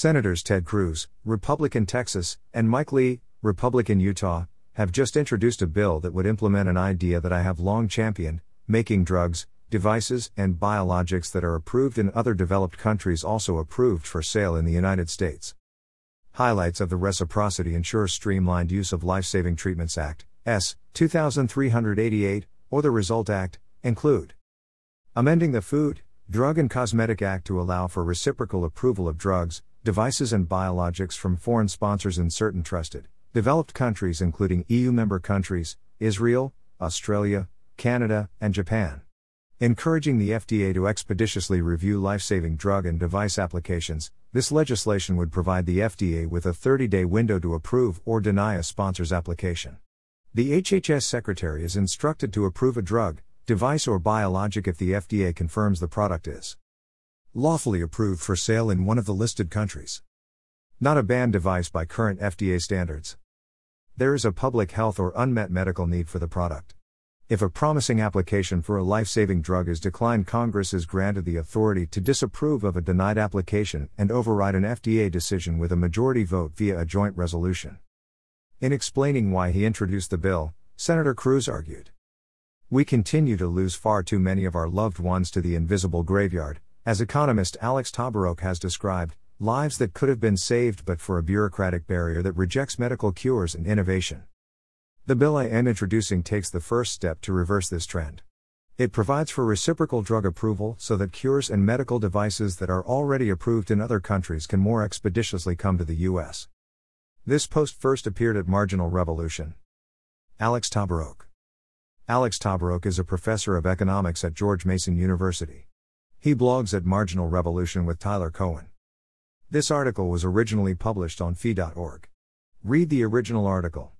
Senators Ted Cruz, Republican Texas, and Mike Lee, Republican Utah, have just introduced a bill that would implement an idea that I have long championed making drugs, devices, and biologics that are approved in other developed countries also approved for sale in the United States. Highlights of the Reciprocity Ensures Streamlined Use of Life Saving Treatments Act, S. 2388, or the Result Act, include amending the Food, Drug and Cosmetic Act to allow for reciprocal approval of drugs, devices, and biologics from foreign sponsors in certain trusted, developed countries, including EU member countries, Israel, Australia, Canada, and Japan. Encouraging the FDA to expeditiously review life saving drug and device applications, this legislation would provide the FDA with a 30 day window to approve or deny a sponsor's application. The HHS Secretary is instructed to approve a drug, device, or biologic if the FDA confirms the product is lawfully approved for sale in one of the listed countries. Not a banned device by current FDA standards. There is a public health or unmet medical need for the product. If a promising application for a life saving drug is declined, Congress is granted the authority to disapprove of a denied application and override an FDA decision with a majority vote via a joint resolution. In explaining why he introduced the bill, Senator Cruz argued We continue to lose far too many of our loved ones to the invisible graveyard, as economist Alex Tabarrok has described, lives that could have been saved but for a bureaucratic barrier that rejects medical cures and innovation. The bill I am introducing takes the first step to reverse this trend. It provides for reciprocal drug approval so that cures and medical devices that are already approved in other countries can more expeditiously come to the U.S. This post first appeared at Marginal Revolution. Alex Tabarrok. Alex Tabarrok is a professor of economics at George Mason University. He blogs at Marginal Revolution with Tyler Cowen. This article was originally published on fee.org. Read the original article.